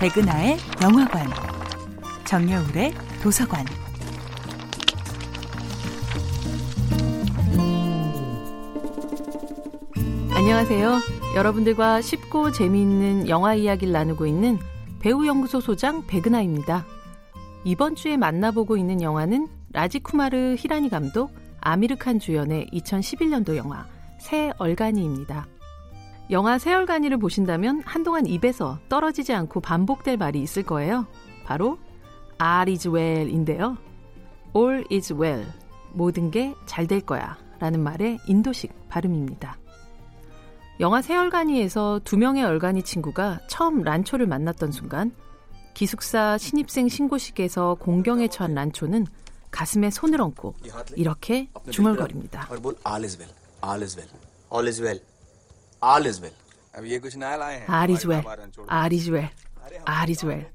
백은하의 영화관, 정여울의 도서관. 안녕하세요. 여러분들과 쉽고 재미있는 영화 이야기를 나누고 있는 배우연구소 소장 백은하입니다. 이번 주에 만나보고 있는 영화는 라지쿠마르 히라니 감독, 아미르칸 주연의 2011년도 영화 새 얼간이입니다. 영화 새 얼간이를 보신다면 한동안 입에서 떨어지지 않고 반복될 말이 있을 거예요. 바로 All is well인데요. All is well. 모든 게 잘 될 거야. 라는 말의 인도식 발음입니다. 영화 새 얼간이에서 두 명의 얼간이 친구가 처음 란초를 만났던 순간 기숙사 신입생 신고식에서 공경에 처한 란초는 가슴에 손을 얹고 이렇게 중얼거립니다. All is well. All is well. All is well. all is well. All is well. All is well. All is well.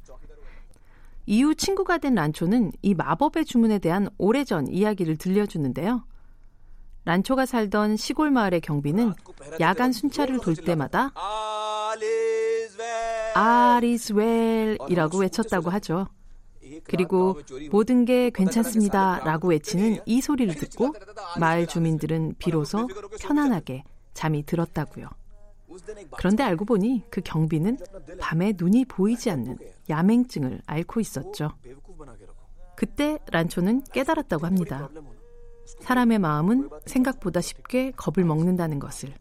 이후 친구가 된 란초는 이 마법의 주문에 대한 오래전 이야기를 들려주는데요. 란초가 살던 시골 마을의 경비는 야간 순찰을 돌 때마다 아리스웰이라고 외쳤다고 하죠. 그리고 모든 게 괜찮습니다라고 외치는 이 소리를 듣고 마을 주민들은 비로소 편안하게 잠이 들었다고요. 그런데 알고 보니 그 경비는 밤에 눈이 보이지 않는 야맹증을 앓고 있었죠. 그때 란초는 깨달았다고 합니다. 사람의 마음은 생각보다 쉽게 겁을 먹는다는 것을.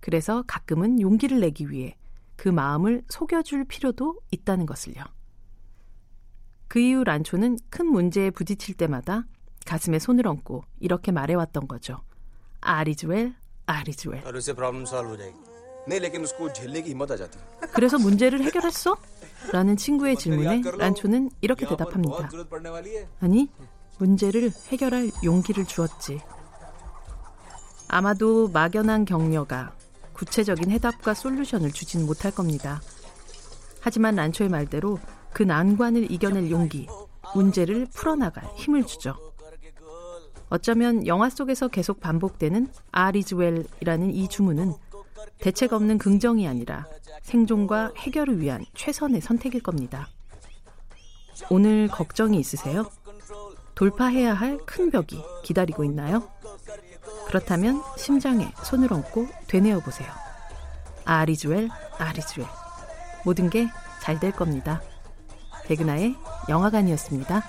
그래서 가끔은 용기를 내기 위해 그 마음을 속여줄 필요도 있다는 것을요. 그 이후 란초는 큰 문제에 부딪힐 때마다 가슴에 손을 얹고 이렇게 말해왔던 거죠. 아리즈웰, 아리즈웰. और उससे problem solve हो जाएगी नहीं लेकिन उसको झेलने की हिम्मत आ जाती 그래서 문제를 해결했어? 라는 친구의 질문에 란초는 이렇게 대답합니다. जरूरत पड़ने वाली है 아니, 문제를 해결할 용기를 주었지. 아마도 막연한 격려가 구체적인 해답과 솔루션을 주진 못할 겁니다. 하지만 란초의 말대로 그 난관을 이겨낼 용기, 문제를 풀어나갈 힘을 주죠. 어쩌면 영화 속에서 계속 반복되는 아리즈웰이라는 이 주문은 대책 없는 긍정이 아니라 생존과 해결을 위한 최선의 선택일 겁니다. 오늘 걱정이 있으세요? 돌파해야 할 큰 벽이 기다리고 있나요? 그렇다면 심장에 손을 얹고 되뇌어 보세요. 아리즈웰, 아리즈웰. 모든 게 잘 될 겁니다. 백은하의 영화관이었습니다.